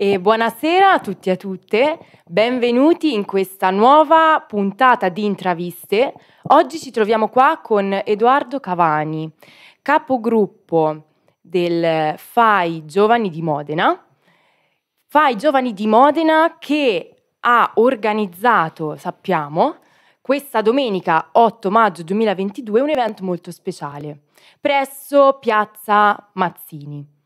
e buonasera a tutti e a tutte, benvenuti in questa nuova puntata di intraviste. Oggi ci troviamo qua con Edoardo Cavani, capogruppo del FAI Giovani di Modena. FAI Giovani di Modena che ha organizzato, sappiamo, questa domenica 8 maggio 2022 un evento molto speciale presso Piazza Mazzini.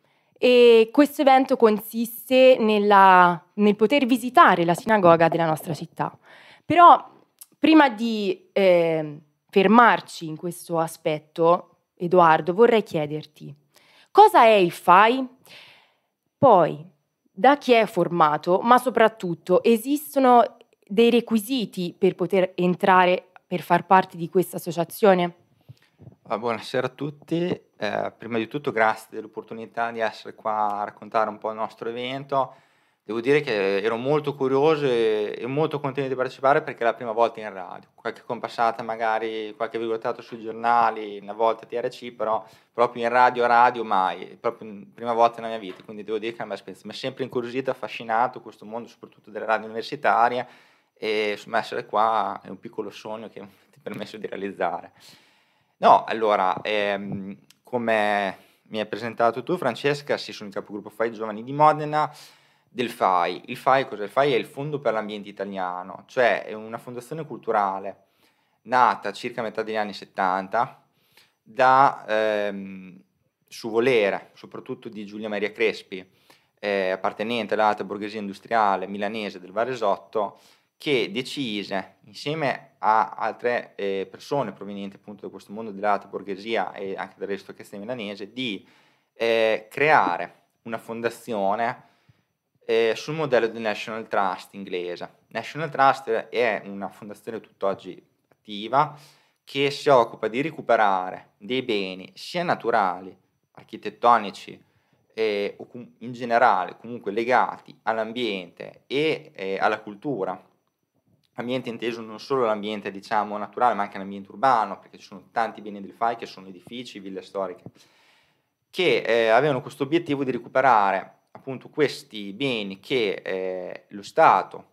E questo evento consiste nella, nel poter visitare la sinagoga della nostra città. Però prima di eh, fermarci in questo aspetto, Edoardo, vorrei chiederti cosa è il FAI? Poi, da chi è formato, ma soprattutto esistono dei requisiti per poter entrare, per far parte di questa associazione? Ah, buonasera a tutti, eh, prima di tutto grazie dell'opportunità di essere qua a raccontare un po' il nostro evento. Devo dire che ero molto curioso e, e molto contento di partecipare perché è la prima volta in radio, qualche compassata magari, qualche virgolettato sui giornali, una volta TRC, però proprio in radio, radio mai, proprio prima volta nella mia vita, quindi devo dire che è una esperienza. Mi è sempre incuriosito, affascinato questo mondo, soprattutto delle radio universitarie e insomma essere qua è un piccolo sogno che ti ha permesso di realizzare. No, allora, ehm, come mi hai presentato tu Francesca, sì, sono il capogruppo FAI Giovani di Modena del FAI. Il FAI cos'è? Il FAI è il Fondo per l'Ambiente Italiano, cioè è una fondazione culturale nata circa a metà degli anni 70 da ehm, su volere, soprattutto di Giulia Maria Crespi, eh, appartenente all'alta borghesia industriale milanese del Varesotto, che decise, insieme a altre eh, persone provenienti appunto da questo mondo dell'alta borghesia e anche del resto che milanese, di eh, creare una fondazione eh, sul modello del National Trust inglese. National Trust è una fondazione tutt'oggi attiva che si occupa di recuperare dei beni sia naturali, architettonici, eh, o in generale comunque legati all'ambiente e eh, alla cultura ambiente inteso non solo l'ambiente diciamo naturale ma anche l'ambiente urbano perché ci sono tanti beni del FAI che sono edifici, ville storiche che eh, avevano questo obiettivo di recuperare appunto questi beni che eh, lo Stato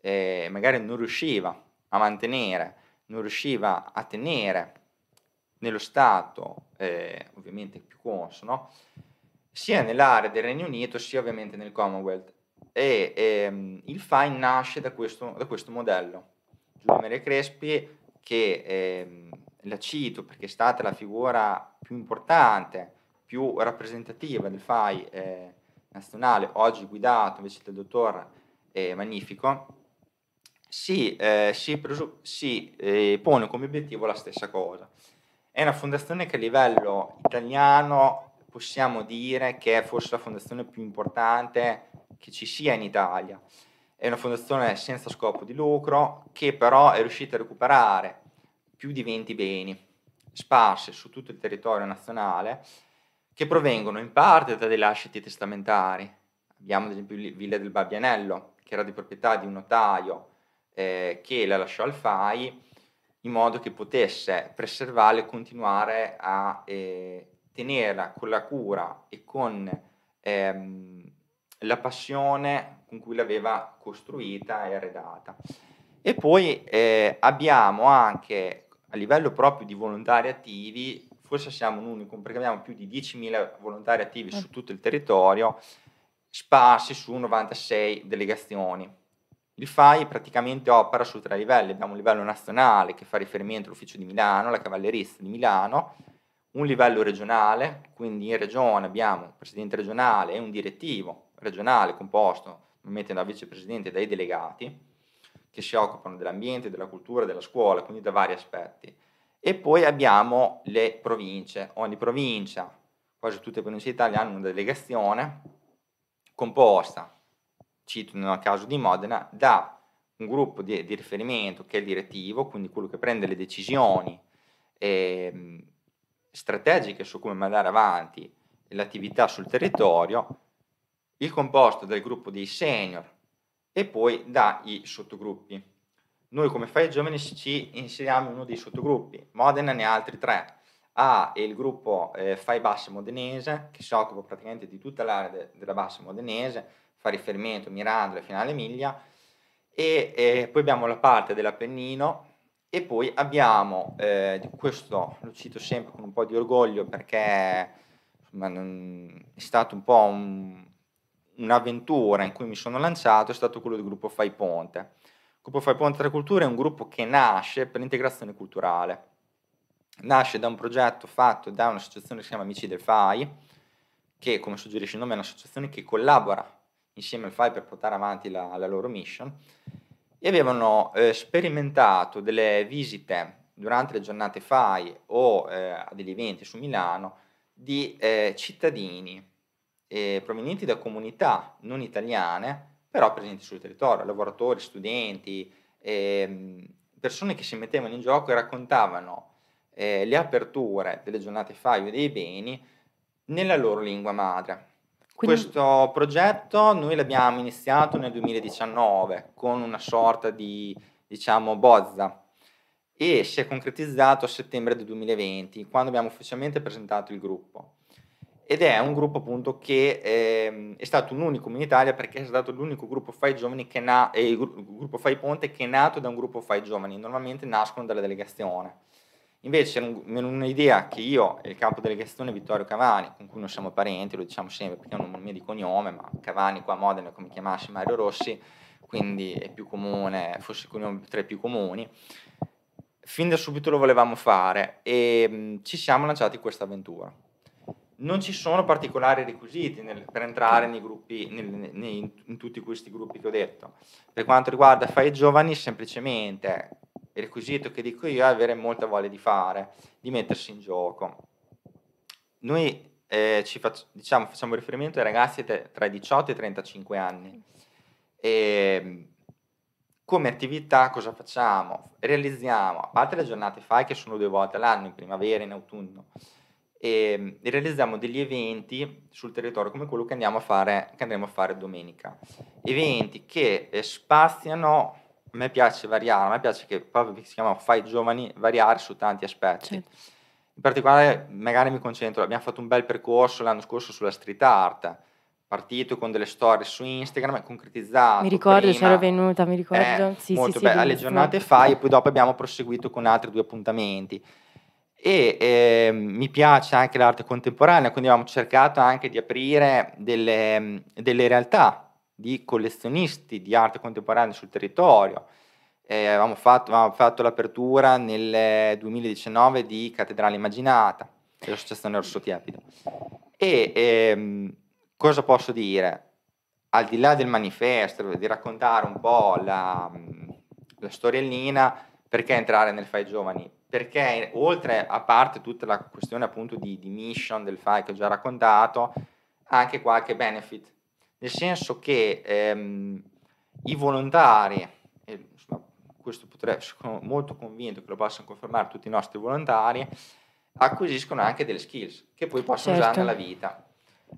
eh, magari non riusciva a mantenere, non riusciva a tenere nello Stato eh, ovviamente più consono sia nell'area del Regno Unito sia ovviamente nel Commonwealth e ehm, il Fine nasce da questo, da questo modello. Giulio Maria Crespi, che ehm, la cito perché è stata la figura più importante, più rappresentativa del FAI eh, nazionale, oggi guidato invece dal dottor eh, Magnifico, si, eh, si, presu- si eh, pone come obiettivo la stessa cosa. È una fondazione che a livello italiano possiamo dire che è forse la fondazione più importante che ci sia in Italia. È una fondazione senza scopo di lucro che però è riuscita a recuperare più di 20 beni sparsi su tutto il territorio nazionale che provengono in parte da dei lasciti testamentari. Abbiamo ad esempio Villa del Babbianello, che era di proprietà di un notaio eh, che la lasciò al FAI in modo che potesse preservarla e continuare a eh, tenerla con la cura e con ehm, la passione con cui l'aveva costruita e arredata. E poi eh, abbiamo anche a livello proprio di volontari attivi, forse siamo un unicum perché abbiamo più di 10.000 volontari attivi su tutto il territorio, sparsi su 96 delegazioni. Il FAI praticamente opera su tre livelli, abbiamo un livello nazionale che fa riferimento all'ufficio di Milano, la cavallerizza di Milano, un livello regionale, quindi in regione abbiamo un presidente regionale e un direttivo, regionale composto normalmente da vicepresidente e dai delegati che si occupano dell'ambiente, della cultura, della scuola, quindi da vari aspetti. E poi abbiamo le province. Ogni provincia, quasi tutte le province d'Italia, hanno una delegazione composta, cito nel caso di Modena, da un gruppo di, di riferimento che è il direttivo, quindi quello che prende le decisioni eh, strategiche su come mandare avanti l'attività sul territorio, il composto del gruppo dei senior e poi dai sottogruppi. Noi come Fai Giovani ci inseriamo in uno dei sottogruppi, Modena ne ha altri tre. A è il gruppo eh, Fai Basse Modenese, che si occupa praticamente di tutta l'area de- della Bassa Modenese, fa riferimento Mirandola fino all'Emilia, e eh, poi abbiamo la parte dell'Appennino e poi abbiamo, eh, questo lo cito sempre con un po' di orgoglio perché insomma, non, è stato un po' un, un'avventura in cui mi sono lanciato, è stato quello del gruppo Fai Ponte. Il gruppo Fai Ponte tra Culture è un gruppo che nasce per l'integrazione culturale. Nasce da un progetto fatto da un'associazione che si chiama Amici del FAI, che come suggerisce il nome è un'associazione che collabora insieme al FAI per portare avanti la, la loro mission, e avevano eh, sperimentato delle visite durante le giornate FAI o eh, a degli eventi su Milano di eh, cittadini eh, provenienti da comunità non italiane, però presenti sul territorio, lavoratori, studenti, ehm, persone che si mettevano in gioco e raccontavano eh, le aperture delle giornate FAI o dei beni nella loro lingua madre. Quindi... Questo progetto noi l'abbiamo iniziato nel 2019 con una sorta di, diciamo, bozza e si è concretizzato a settembre del 2020, quando abbiamo ufficialmente presentato il gruppo. Ed è un gruppo appunto che eh, è stato un unico in Italia perché è stato l'unico gruppo Fai Giovani che na- eh, gruppo Fai Ponte che è nato da un gruppo Fai Giovani, normalmente nascono dalla delegazione. Invece era un'idea che io e il capo delegazione Vittorio Cavani, con cui non siamo parenti, lo diciamo sempre perché è un nome di cognome, ma Cavani qua a Modena è come chiamassi Mario Rossi, quindi è più comune, forse il cognome tra i più comuni. Fin da subito lo volevamo fare e mh, ci siamo lanciati in questa avventura. Non ci sono particolari requisiti nel, per entrare nei gruppi, nel, nei, in tutti questi gruppi che ho detto. Per quanto riguarda Fai Giovani, semplicemente il requisito che dico io è avere molta voglia di fare, di mettersi in gioco. Noi eh, faccio, diciamo, facciamo riferimento ai ragazzi tra i 18 e i 35 anni. E, ehm, come attività cosa facciamo? Realizziamo, a parte le giornate FAI che sono due volte all'anno, in primavera e in autunno, e, ehm, realizziamo degli eventi sul territorio come quello che, andiamo a fare, che andremo a fare domenica. Eventi che eh, spaziano a me piace variare, a me piace che proprio si chiama Fai Giovani variare su tanti aspetti. Certo. In particolare, magari mi concentro, abbiamo fatto un bel percorso l'anno scorso sulla street art, partito con delle storie su Instagram e concretizzato. Mi ricordo, c'ero venuta, mi ricordo. Eh, sì, molto sì, bello, sì, alle giornate fai e poi dopo abbiamo proseguito con altri due appuntamenti. E eh, mi piace anche l'arte contemporanea, quindi abbiamo cercato anche di aprire delle, delle realtà di collezionisti di arte contemporanea sul territorio. Eh, avevamo, fatto, avevamo, fatto, l'apertura nel 2019 di Cattedrale Immaginata, dell'Associazione Orso Tiepido. E ehm, cosa posso dire? Al di là del manifesto, di raccontare un po' la, la storiellina, perché entrare nel FAI Giovani? Perché oltre a parte tutta la questione appunto di, di mission del FAI che ho già raccontato, anche qualche benefit nel senso che ehm, i volontari, e, insomma, questo potrebbe, sono molto convinto che lo possano confermare tutti i nostri volontari, acquisiscono anche delle skills che poi possono certo. usare nella vita.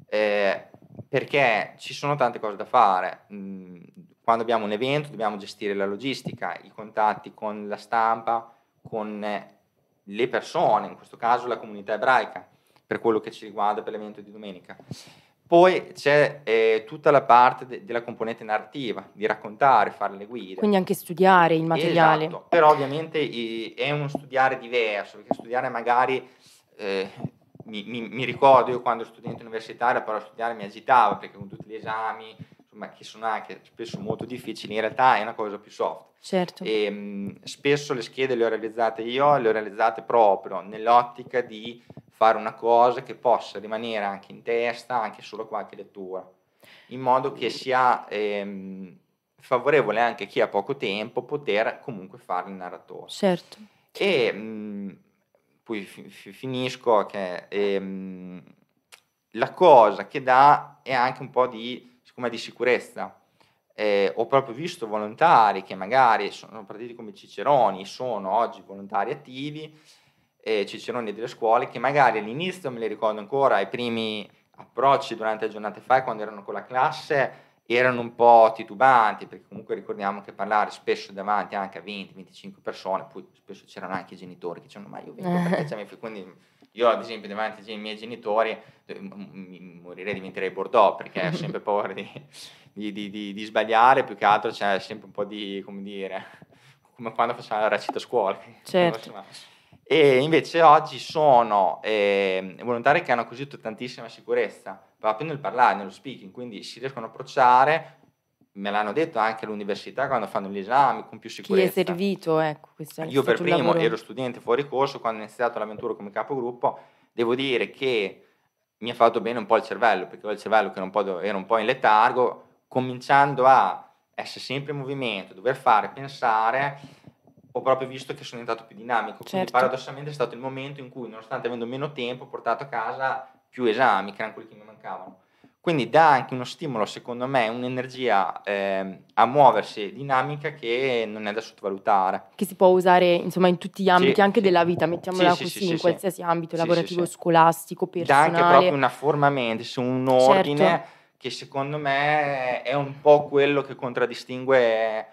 Eh, perché ci sono tante cose da fare. Mm, quando abbiamo un evento dobbiamo gestire la logistica, i contatti con la stampa, con le persone, in questo caso la comunità ebraica, per quello che ci riguarda per l'evento di domenica. Poi c'è eh, tutta la parte de- della componente narrativa, di raccontare, fare le guide. Quindi anche studiare il materiale. Esatto, però ovviamente i- è uno studiare diverso, perché studiare magari, eh, mi, mi, mi, ricordo io quando ero studente universitario, parola studiare mi agitava, perché con tutti gli esami, insomma, che sono anche spesso molto difficili, in realtà è una cosa più soft. Certo. E, mh, mm, spesso le schede le ho realizzate io, le ho realizzate proprio nell'ottica di fare una cosa che possa rimanere anche in testa, anche solo qualche lettura, in modo che sia ehm, favorevole anche a chi ha poco tempo poter comunque fare il narratore. Certo. E mh, poi fi- finisco che ehm, la cosa che dà è anche un po' di, di sicurezza. Eh, ho proprio visto volontari che magari sono partiti come ciceroni, sono oggi volontari attivi, eh, ciceroni delle scuole che magari all'inizio me li ricordo ancora, ai primi approcci durante le giornate fa quando erano con la classe erano un po' titubanti perché comunque ricordiamo che parlare spesso davanti anche a 20-25 persone poi spesso c'erano anche i genitori che dicevano ma io vengo perché c'è mia figlia quindi io ad esempio davanti ai miei genitori morirei diventerei Bordeaux perché ho sempre paura di, di, di, di, di, sbagliare, più che altro c'è sempre un po' di, come dire, come quando facciamo la recita a scuola. Certo. E invece oggi sono eh, volontari che hanno acquisito tantissima sicurezza proprio nel parlare, nello speaking, quindi si riescono a approcciare, me l'hanno detto anche all'università quando fanno gli esami con più sicurezza. Chi è servito, ecco. Io per primo ero studente fuori corso, quando ho iniziato l'avventura come capogruppo, devo dire che mi ha fatto bene un po' il cervello, perché ho il cervello che era un po', era un po in letargo, cominciando a essere sempre in movimento, dover fare, pensare, ho proprio visto che sono diventato più dinamico. Certo. Quindi paradossalmente è stato il momento in cui, nonostante avendo meno tempo, ho portato a casa più esami, che erano quelli che mi mancavano. Quindi dà anche uno stimolo, secondo me, un'energia eh, a muoversi dinamica che non è da sottovalutare. Che si può usare insomma in tutti gli ambiti sì, anche sì. della vita, mettiamola sì, così, in qualsiasi ambito lavorativo, scolastico, personale. Dà anche proprio una forma mente, su un ordine certo. che secondo me è un po' quello che contraddistingue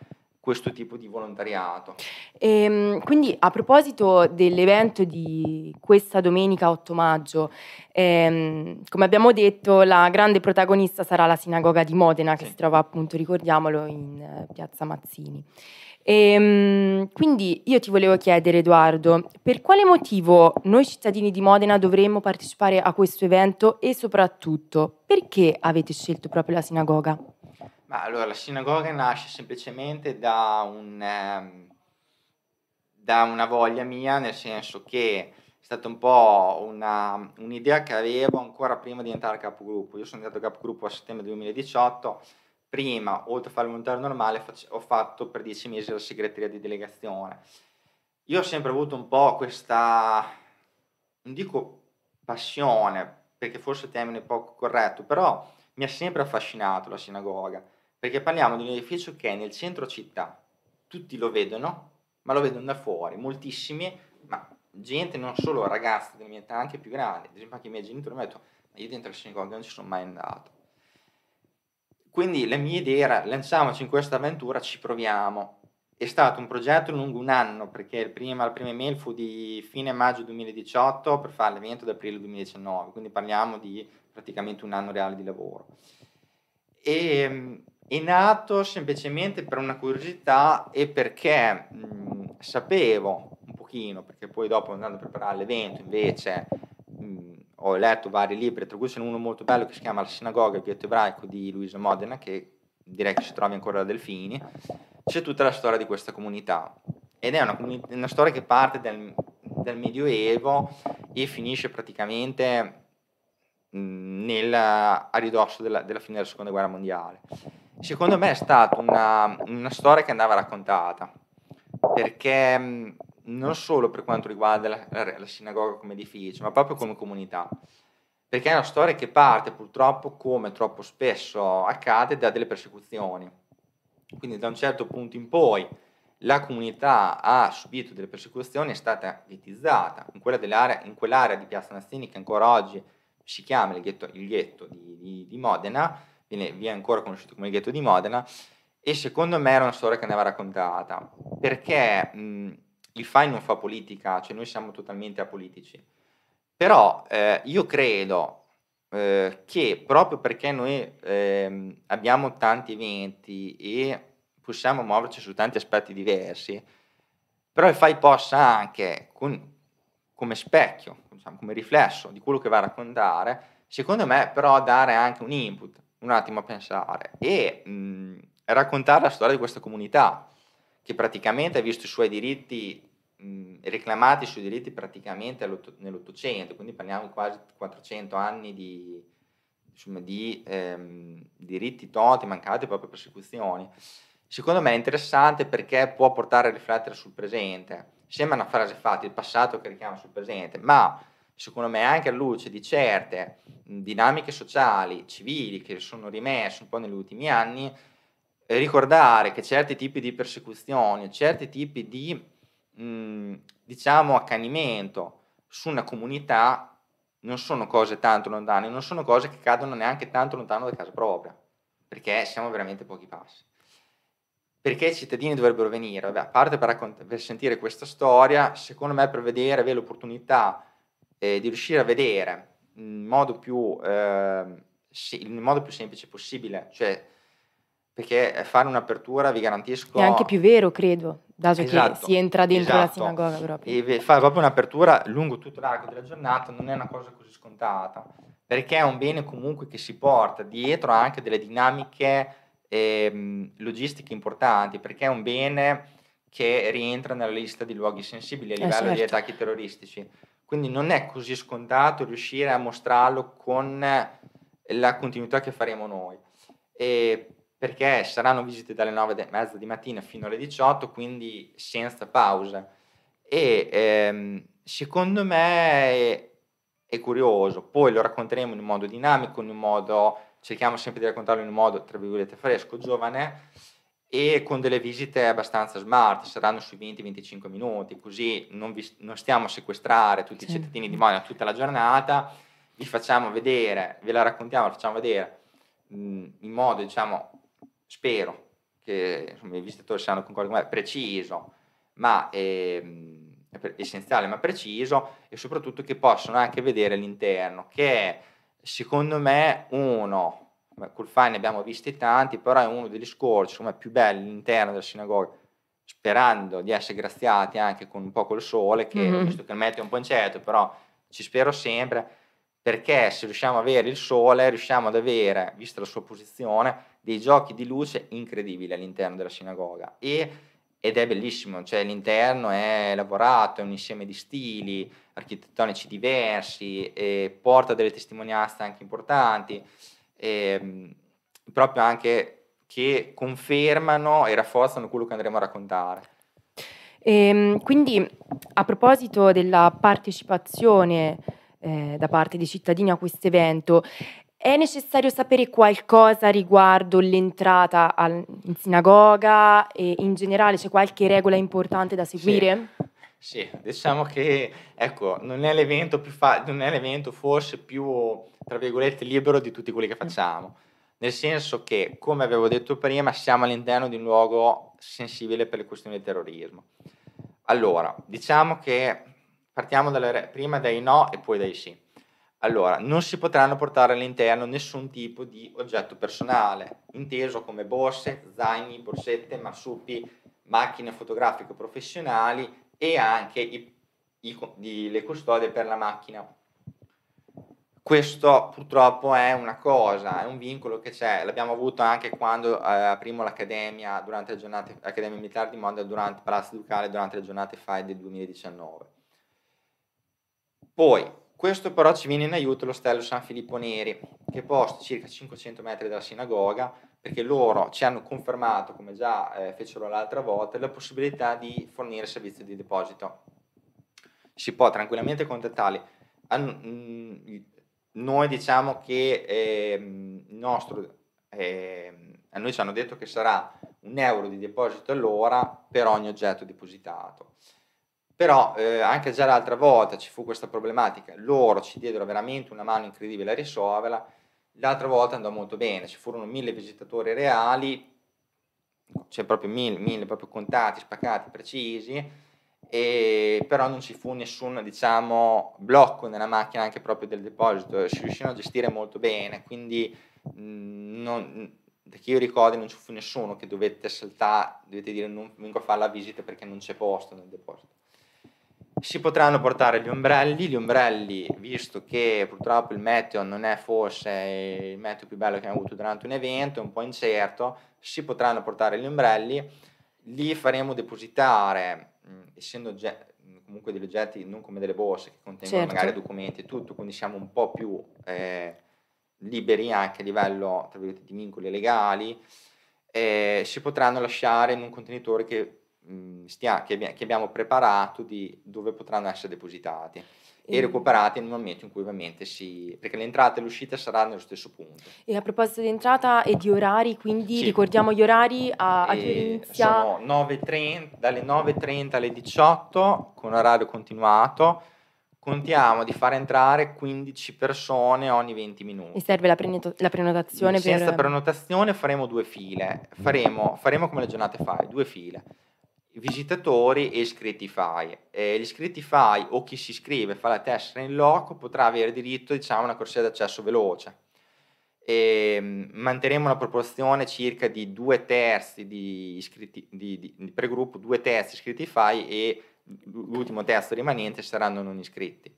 questo tipo di volontariato. E, ehm, quindi a proposito dell'evento di questa domenica 8 maggio, ehm, come abbiamo detto la grande protagonista sarà la sinagoga di Modena che sì. si trova appunto, ricordiamolo, in uh, piazza Mazzini. E, ehm, quindi io ti volevo chiedere Edoardo, per quale motivo noi cittadini di Modena dovremmo partecipare a questo evento e soprattutto perché avete scelto proprio la sinagoga? Ma allora, la sinagoga nasce semplicemente da, un, um, da una voglia mia, nel senso che è stata un po' una, un'idea che avevo ancora prima di diventare capogruppo. Io sono diventato capogruppo a settembre 2018. Prima, oltre a fare il volontario normale, face- ho fatto per dieci mesi la segreteria di delegazione. Io ho sempre avuto un po' questa, non dico passione, perché forse il termine è poco corretto, però mi ha sempre affascinato la sinagoga perché parliamo di un edificio che è nel centro città, tutti lo vedono, ma lo vedono da fuori, moltissimi, ma gente non solo ragazzi della mia età, anche più grandi, ad esempio anche i miei genitori mi hanno detto, ma io dentro la sinagoga non ci sono mai andato. Quindi la mia idea era, lanciamoci in questa avventura, ci proviamo. È stato un progetto lungo un anno, perché il prima, la prima email fu di fine maggio 2018 per fare l'evento ad aprile 2019, quindi parliamo di praticamente un anno reale di lavoro. E è nato semplicemente per una curiosità e perché mh, sapevo un pochino, perché poi dopo andando a preparare l'evento invece mh, ho letto vari libri, tra cui ce uno molto bello che si chiama La sinagoga, il ghetto ebraico di Luisa Modena, che direi che si trova ancora da Delfini, c'è tutta la storia di questa comunità. Ed è una, una storia che parte dal, dal Medioevo e finisce praticamente nel, a ridosso della, della fine della seconda guerra mondiale secondo me è stata una, una storia che andava raccontata, perché non solo per quanto riguarda la, la, sinagoga come edificio, ma proprio come comunità. Perché è una storia che parte purtroppo, come troppo spesso accade, da delle persecuzioni. Quindi da un certo punto in poi la comunità ha subito delle persecuzioni, è stata ghettizzata. In, in quell'area di Piazza Nazzini, che ancora oggi si chiama il ghetto, il ghetto di, di, di Modena, viene, viene ancora conosciuto come il ghetto di Modena, e secondo me era una storia che andava raccontata, perché mh, il FAI non fa politica, cioè noi siamo totalmente apolitici, però eh, io credo eh, che proprio perché noi eh, abbiamo tanti eventi e possiamo muoverci su tanti aspetti diversi, però il FAI possa anche, con, come specchio, diciamo, come riflesso di quello che va a raccontare, secondo me però dare anche un input un attimo a pensare e mh, raccontare la storia di questa comunità che praticamente ha visto i suoi diritti mh, reclamati, i suoi diritti praticamente nell'Ottocento, quindi parliamo di quasi 400 anni di, insomma, di ehm, diritti tolti, mancati proprio persecuzioni. Secondo me è interessante perché può portare a riflettere sul presente. Sembra una frase fatta, il passato che richiama sul presente, ma secondo me anche alla luce di certe dinamiche sociali, civili che sono rimesse un po' negli ultimi anni, ricordare che certi tipi di persecuzioni, certi tipi di mh, diciamo accanimento su una comunità non sono cose tanto lontane, non sono cose che cadono neanche tanto lontano da casa propria, perché siamo veramente pochi passi. Perché i cittadini dovrebbero venire? Vabbè, a parte per, raccont- per sentire questa storia, secondo me per vedere, avere l'opportunità eh, di riuscire a vedere in modo più, eh, in modo più semplice possibile, cioè perché fare un'apertura vi garantisco... È anche più vero, credo, dato Esatto, che si entra dentro la esatto. sinagoga proprio. E fare proprio un'apertura lungo tutto l'arco della giornata non è una cosa così scontata, perché è un bene comunque che si porta dietro anche delle dinamiche ehm, logistiche importanti, perché è un bene che rientra nella lista di luoghi sensibili a Eh, livello di certo. attacchi terroristici. Quindi non è così scontato riuscire a mostrarlo con la continuità che faremo noi. E perché saranno visite dalle 9 e mezza di mattina fino alle 18, quindi senza pausa. E ehm, secondo me è, è curioso, poi lo racconteremo in un modo dinamico, in un modo, cerchiamo sempre di raccontarlo in un modo, tra virgolette, fresco, giovane, e con delle visite abbastanza smart, saranno sui 20-25 minuti, così non, vi, non stiamo a sequestrare tutti Sì. i cittadini di Modena tutta la giornata, vi facciamo vedere, ve la raccontiamo, la facciamo vedere mh, in modo, diciamo, spero che insomma, i visitatori siano concordi con me, preciso, ma pre- essenziale ma preciso e soprattutto che possono anche vedere l'interno, che è secondo me uno, ma col FAI ne abbiamo visti tanti, però è uno degli scorci me, più belli all'interno della sinagoga, sperando di essere graziati anche con un po' col sole, che Mhm. visto che il meteo è un po' incerto, però ci spero sempre, perché se riusciamo ad avere il sole, riusciamo ad avere, vista la sua posizione, dei giochi di luce incredibili all'interno della sinagoga. E, ed è bellissimo, cioè l'interno è lavorato, è un insieme di stili architettonici diversi, porta delle testimonianze anche importanti, e, proprio anche che confermano e rafforzano quello che andremo a raccontare. Ehm, quindi, a proposito della partecipazione eh, da parte dei cittadini a questo evento, è necessario sapere qualcosa riguardo l'entrata al- in sinagoga e in generale c'è qualche regola importante da seguire? Sì, diciamo che ecco, non è l'evento più fa- non è l'evento forse più tra virgolette libero di tutti quelli che facciamo. Nel senso che, come avevo detto prima, siamo all'interno di un luogo sensibile per le questioni del terrorismo. Allora, diciamo che partiamo dalle prima dai no e poi dai sì. Allora, non si potranno portare all'interno nessun tipo di oggetto personale, inteso come borse, zaini, borsette, marsupi, macchine fotografiche professionali e anche i- i di- le custodie per la macchina. Questo purtroppo è una cosa, è un vincolo che c'è, l'abbiamo avuto anche quando eh, aprimo l'accademia durante le giornate, l'Accademia Militare di Modena durante Palazzo Ducale durante le giornate FAI del 2019. Poi, questo però ci viene in aiuto lo stello San Filippo Neri, che posta circa 500 metri dalla sinagoga, perché loro ci hanno confermato, come già eh, fecero l'altra volta, la possibilità di fornire servizio di deposito. Si può tranquillamente contattarli. Han- mm, noi diciamo che il nostro, ehm, a noi ci hanno detto che sarà un euro di deposito all'ora per ogni oggetto depositato. Però eh, anche già l'altra volta ci fu questa problematica, loro ci diedero veramente una mano incredibile a risolverla, l'altra volta andò molto bene, ci furono mille visitatori reali, cioè proprio mille, mille proprio contati, spaccati, precisi, e però non ci fu nessun diciamo, blocco nella macchina anche proprio del deposito, si riuscirono a gestire molto bene, quindi mh, non, da che io ricordi non ci fu nessuno che dovette saltare, dovete dire non vengo a fare la visita perché non c'è posto nel deposito. Si potranno portare gli ombrelli, gli ombrelli, visto che purtroppo il meteo non è forse il meteo più bello che abbiamo avuto durante un evento, è un po' incerto, si potranno portare gli ombrelli, li faremo depositare, essendo comunque degli oggetti non come delle borse che contengono Certo. magari documenti e tutto, quindi siamo un po' più eh, liberi anche a livello di vincoli legali, eh, si potranno lasciare in un contenitore che, mh, stia- che, che abbiamo preparato di dove potranno essere depositati e E- recuperati nel momento in cui ovviamente si... perché l'entrata e l'uscita sarà nello stesso punto. E a proposito di entrata e di orari, quindi Sì. ricordiamo gli orari a, a inizia? Sono 9.30 dalle 9.30 alle 18 con orario continuato. Contiamo di far entrare 15 persone ogni 20 minuti. E serve la, preneto- la prenotazione Senza per... prenotazione faremo due file, faremo, faremo come le giornate FAI, due file, visitatori e iscritti FAI. Eh, FAI o chi si iscrive e fa la tessera in loco potrà avere diritto diciamo, a una corsia d'accesso veloce. e mm, manterremo una proporzione circa di due terzi di, iscritti, di, di, di per gruppo, due terzi iscritti FAI e l'ultimo terzo rimanente saranno non iscritti.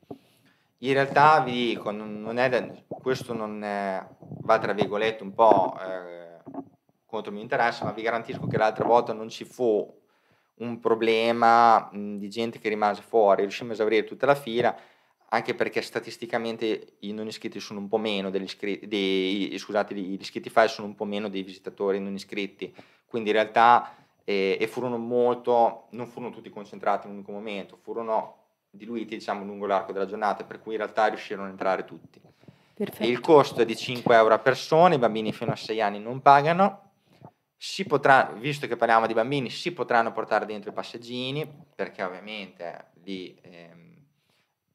In realtà vi dico, non è, questo non è, va tra virgolette un po' eh, contro il mio interesse, ma vi garantisco che l'altra volta non ci fu un problema mh, di gente che rimase fuori, riuscimmo a esaurire tutta la fila, anche perché statisticamente i non iscritti sono un po' meno degli iscritti, dei, scusate, gli iscritti file sono un po' meno dei visitatori non iscritti, quindi in realtà eh, e furono molto, non furono tutti concentrati in un unico momento, furono diluiti diciamo lungo l'arco della giornata, per cui in realtà riuscirono a entrare tutti. Perfetto. Il costo è di 5 euro a persona, i bambini fino a 6 anni non pagano, si potrà, visto che parliamo di bambini, si potranno portare dentro i passeggini, perché ovviamente lì... Ehm,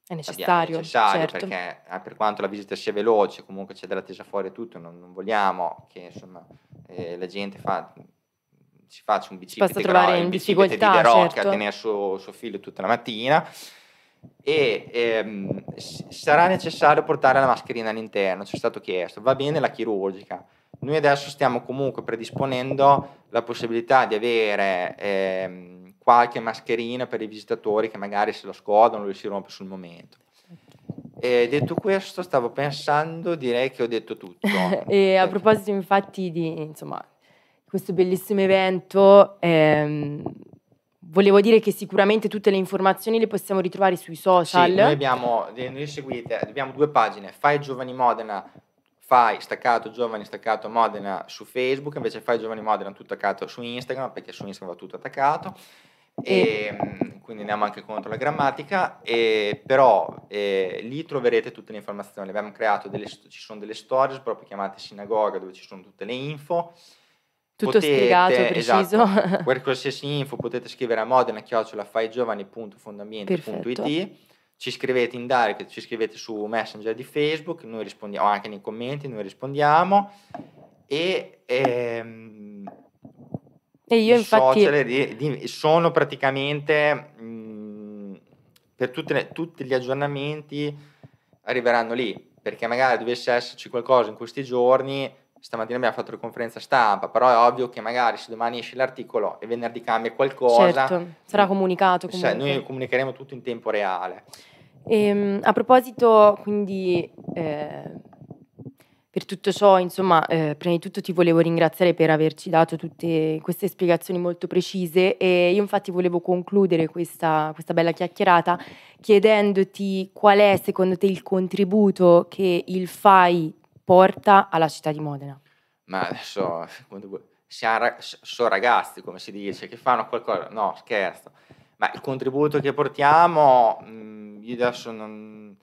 è necessario, è necessario certo. perché eh, per quanto la visita sia veloce, comunque c'è della tesa fuori e tutto, non, non vogliamo che insomma, eh, la gente fa, si faccia un bicipite, trovare in difficoltà, di Rocca certo. a tenere suo, suo figlio tutta la mattina e ehm, sarà necessario portare la mascherina all'interno, ci è stato chiesto, va bene la chirurgica. Noi adesso stiamo comunque predisponendo la possibilità di avere ehm, qualche mascherina per i visitatori che magari se lo scordano o si rompe sul momento. E detto questo, stavo pensando, direi che ho detto tutto. e a proposito, infatti, di insomma, questo bellissimo evento, ehm, volevo dire che sicuramente tutte le informazioni le possiamo ritrovare sui social. Sì, noi abbiamo, noi seguite, abbiamo due pagine, Fai Giovani Modena fai staccato giovani staccato Modena su Facebook, invece fai giovani Modena tutto attaccato su Instagram, perché su Instagram va tutto attaccato. E, ehm, quindi andiamo anche contro la grammatica, e, però eh, lì troverete tutte le informazioni. Abbiamo creato delle, ci sono delle stories proprio chiamate sinagoga dove ci sono tutte le info. Tutto potete, spiegato, preciso. Esatto, per qualsiasi info potete scrivere a modena chiocciolafaigiovani.fondamenti.it ci scrivete in direct, ci scrivete su Messenger di Facebook, noi rispondiamo anche nei commenti, noi rispondiamo. E ehm, e io infatti... social di, di, sono praticamente mh, per le, tutti gli aggiornamenti arriveranno lì, perché magari dovesse esserci qualcosa in questi giorni, stamattina abbiamo fatto la conferenza stampa, però è ovvio che magari se domani esce l'articolo e venerdì cambia qualcosa... Certo, sarà comunicato comunque. noi comunicheremo tutto in tempo reale. E, ehm, a proposito, quindi... Eh per tutto ciò, insomma, eh, prima di tutto ti volevo ringraziare per averci dato tutte queste spiegazioni molto precise e io infatti volevo concludere questa, questa bella chiacchierata chiedendoti qual è secondo te il contributo che il FAI porta alla città di Modena. Ma adesso, sono ragazzi, come si dice, che fanno qualcosa, no scherzo, ma il contributo che portiamo, mm, io adesso non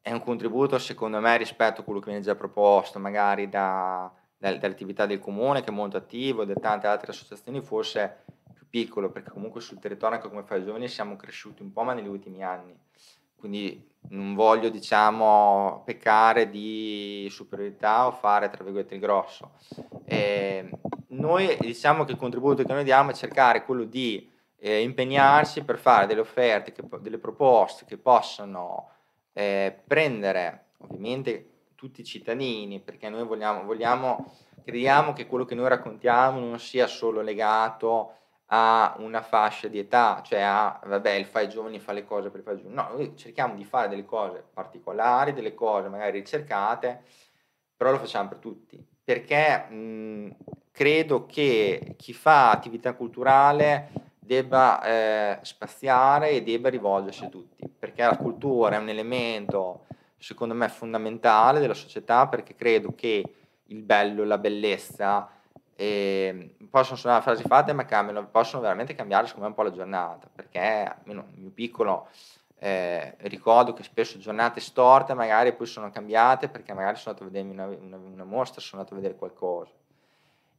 è un contributo secondo me rispetto a quello che viene già proposto magari da, da, dall'attività del comune che è molto attivo, da tante altre associazioni forse più piccolo perché comunque sul territorio anche come fai giovani siamo cresciuti un po' ma negli ultimi anni quindi non voglio diciamo peccare di superiorità o fare tra virgolette il grosso. E noi diciamo che il contributo che noi diamo è cercare quello di eh, impegnarsi per fare delle offerte, che, delle proposte che possano eh, prendere ovviamente tutti i cittadini, perché noi vogliamo, vogliamo, crediamo che quello che noi raccontiamo non sia solo legato a una fascia di età, cioè a, vabbè, il fai giovani fa le cose per fai giovani. No, noi cerchiamo di fare delle cose particolari, delle cose magari ricercate, però lo facciamo per tutti, perché mh, credo che chi fa attività culturale debba eh, spaziare e debba rivolgersi a tutti, perché la cultura è un elemento, secondo me, fondamentale della società, perché credo che il bello, la bellezza eh, possono suonare frasi fatte, ma cambiano, possono veramente cambiare, secondo me, un po' la giornata, perché almeno nel mio piccolo eh, ricordo che spesso giornate storte magari poi sono cambiate perché magari sono andato a vedermi una, una, una mostra, sono andato a vedere qualcosa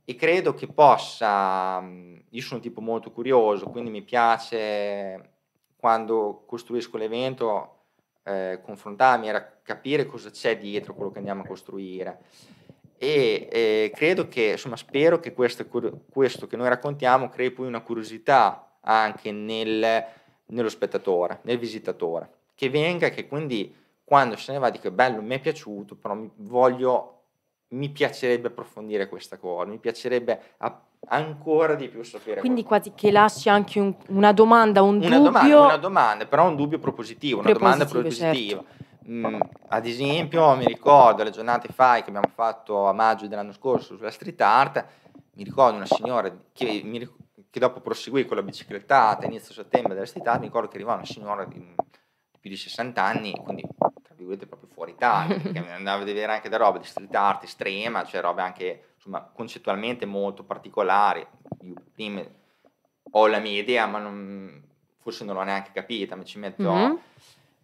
e credo che possa, io sono un tipo molto curioso, quindi mi piace quando costruisco l'evento eh, confrontarmi e capire cosa c'è dietro quello che andiamo a costruire. E eh, credo che, insomma, spero che questo, questo, che noi raccontiamo crei poi una curiosità anche nel, nello spettatore, nel visitatore, che venga che quindi quando se ne va dica bello, mi è piaciuto, però voglio mi piacerebbe approfondire questa cosa, mi piacerebbe a- ancora di più sapere. Quindi qualcosa. quasi che lasci anche un- una domanda, un una dubbio. domanda, una domanda, però un dubbio propositivo, una domanda Prepositivo, propositiva. Mm, ad esempio, mi ricordo le giornate fa che abbiamo fatto a maggio dell'anno scorso sulla street art, mi ricordo una signora che, mi che dopo proseguì con la biciclettata a inizio settembre della street art, mi ricordo che arrivava una signora di, più di 60 anni, quindi tra virgolette proprio fuori Italia, perché andava a vedere anche da roba di street art estrema, cioè robe anche insomma concettualmente molto particolari. Io prima ho la mia idea, ma non, forse non l'ho neanche capita, mi ci metto... Mhm.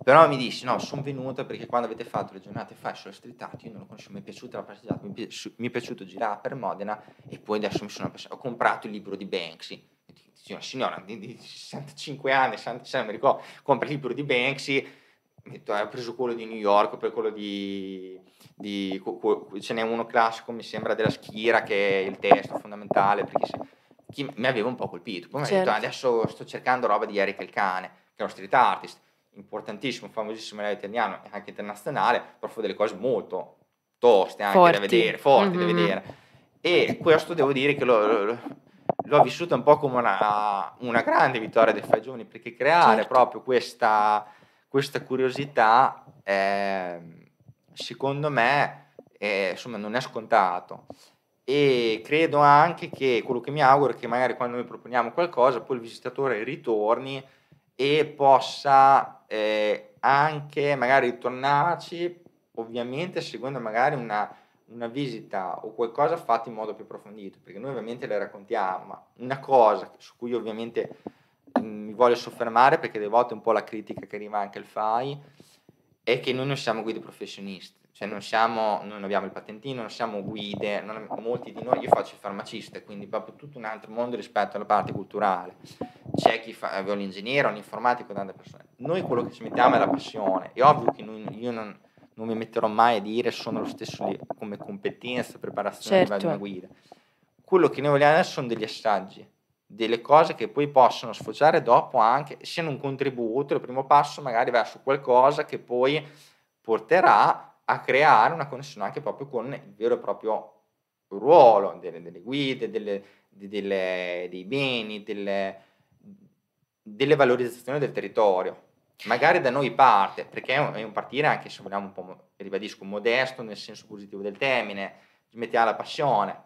Però mi dici, no, sono venuta perché quando avete fatto le giornate fa sulla street art, io non lo conoscevo, mi è piaciuta la passeggiata, mi, mi è piaciuto girare per Modena e poi adesso mi sono appassionato, ho comprato il libro di Banksy. E dici, una signora di, di 65 anni, 66, mi ricordo, compra il libro di Banksy, metto, ho preso quello di New York, poi quello di... di ce n'è uno classico, mi sembra, della Schira, che è il testo fondamentale, perché se- chi- mi aveva un po' colpito. Poi mi ha detto, Certo. "Ah, adesso sto cercando roba di Eric il Cane, che è uno street artist importantissimo, famosissimo a livello italiano e anche internazionale, però fa delle cose molto toste anche da Forti. vedere, forti da Mhm. vedere. E questo devo dire che l'ho, l'ho- l'ho vissuto un po' come una, una grande vittoria dei Fai Giovani, perché creare Certo. proprio questa, questa curiosità, ehm, secondo me, eh, insomma, non è scontato. E credo anche che quello che mi auguro è che magari quando noi proponiamo qualcosa, poi il visitatore ritorni e possa eh, anche magari ritornarci, ovviamente seguendo magari una, una visita o qualcosa fatto in modo più approfondito, perché noi ovviamente le raccontiamo, ma una cosa su cui ovviamente mm, mi voglio soffermare, perché delle volte un po' la critica che arriva anche al FAI, è che noi non siamo guide professionisti, cioè non, siamo, non abbiamo il patentino, non siamo guide, non- molti di noi, io faccio il farmacista, quindi proprio tutto un altro mondo rispetto alla parte culturale. C'è chi fa l'ingegnere, un informatico, tante persone. Noi quello che ci mettiamo è la passione. È ovvio che noi- io non, non mi metterò mai a dire sono lo stesso come competenza, preparazione a livello di una Certo. guida. Quello che noi vogliamo adesso sono degli assaggi, delle cose che poi possono sfociare dopo anche, siano un contributo, il primo passo magari verso qualcosa che poi porterà a creare una connessione anche proprio con il vero e proprio ruolo delle, delle guide, delle- delle- dei beni, delle, valorizzazioni del territorio. Magari da noi parte, perché è un, partire anche se vogliamo un po', ribadisco, modesto nel senso positivo del termine, mettiamo la passione,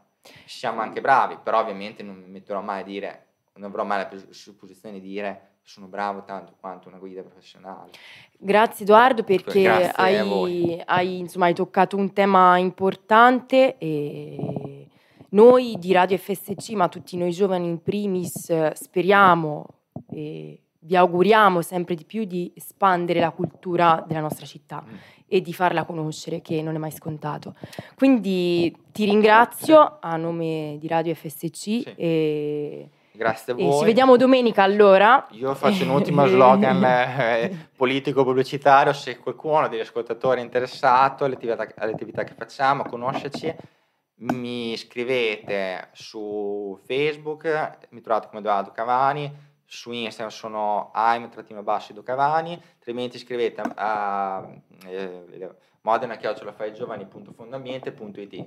siamo anche bravi, però ovviamente non mi metterò mai a dire, non avrò mai la pres- posizione di dire sono bravo tanto quanto una guida professionale. Grazie Edoardo perché Grazie hai, hai, insomma, hai toccato un tema importante e noi di Radio FSC, ma tutti noi giovani in primis, speriamo e vi auguriamo sempre di più di espandere la cultura della nostra città Mm. e di farla conoscere, che non è mai scontato. Quindi ti ringrazio a nome di Radio FSC Sì. e, Grazie a voi. ci vediamo domenica allora. Io faccio un ultimo slogan eh, politico-pubblicitario, se qualcuno degli ascoltatori è interessato alle attività, alle attività che facciamo, a conoscerci, mi scrivete su Facebook, mi trovate come Edoardo Cavani, su Instagram sono aim-basso Cavani, altrimenti scrivete a, a eh, modena.giovani.fondambiente.it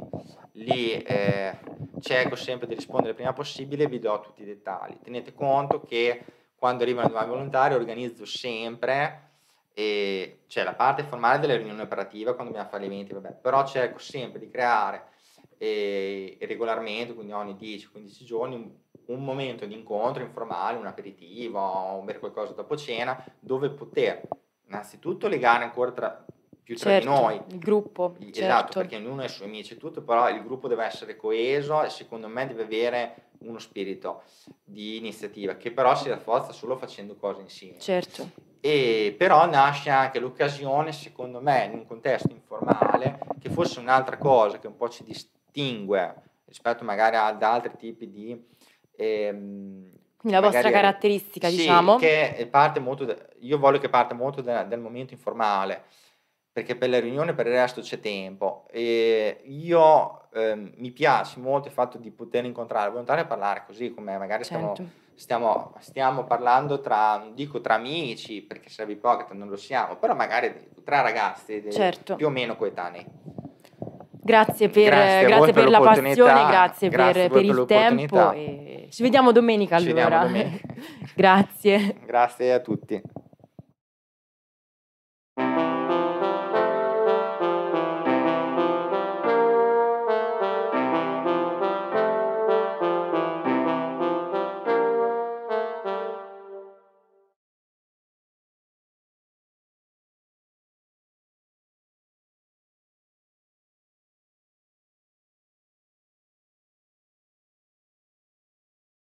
lì eh, cerco sempre di rispondere il prima possibile e vi do tutti i dettagli. Tenete conto che quando arrivano i nuovi volontari organizzo sempre e c'è la parte formale delle riunioni operative quando dobbiamo fare gli eventi, vabbè, però cerco sempre di creare eh, regolarmente, quindi ogni 10-15 giorni, un, un momento di incontro informale, un aperitivo, o bere qualcosa dopo cena, dove poter innanzitutto legare ancora tra, più tra Certo, di noi, il gruppo, esatto, certo. perché ognuno ha i suoi amici e tutto, però il gruppo deve essere coeso e secondo me deve avere uno spirito di iniziativa che però si rafforza solo facendo cose insieme. Certo. E però nasce anche l'occasione, secondo me, in un contesto informale, che fosse un'altra cosa che un po' ci distingue rispetto magari ad altri tipi di... ehm, Quindi la vostra caratteristica, sì, diciamo. che parte molto da- io voglio che parte molto da- dal momento informale, perché per le riunioni per il resto c'è tempo. E io ehm, mi piace molto il fatto di poter incontrare il volontario e parlare così, come magari stiamo, Certo. stiamo, stiamo parlando tra, non dico tra amici, perché sarebbe ipocrita, non lo siamo, però magari tra ragazzi Certo. più o meno coetanei. Grazie per, grazie grazie per, per la passione, grazie, grazie per, per il tempo. ci vediamo domenica allora. Vediamo domenica. grazie. Grazie a tutti.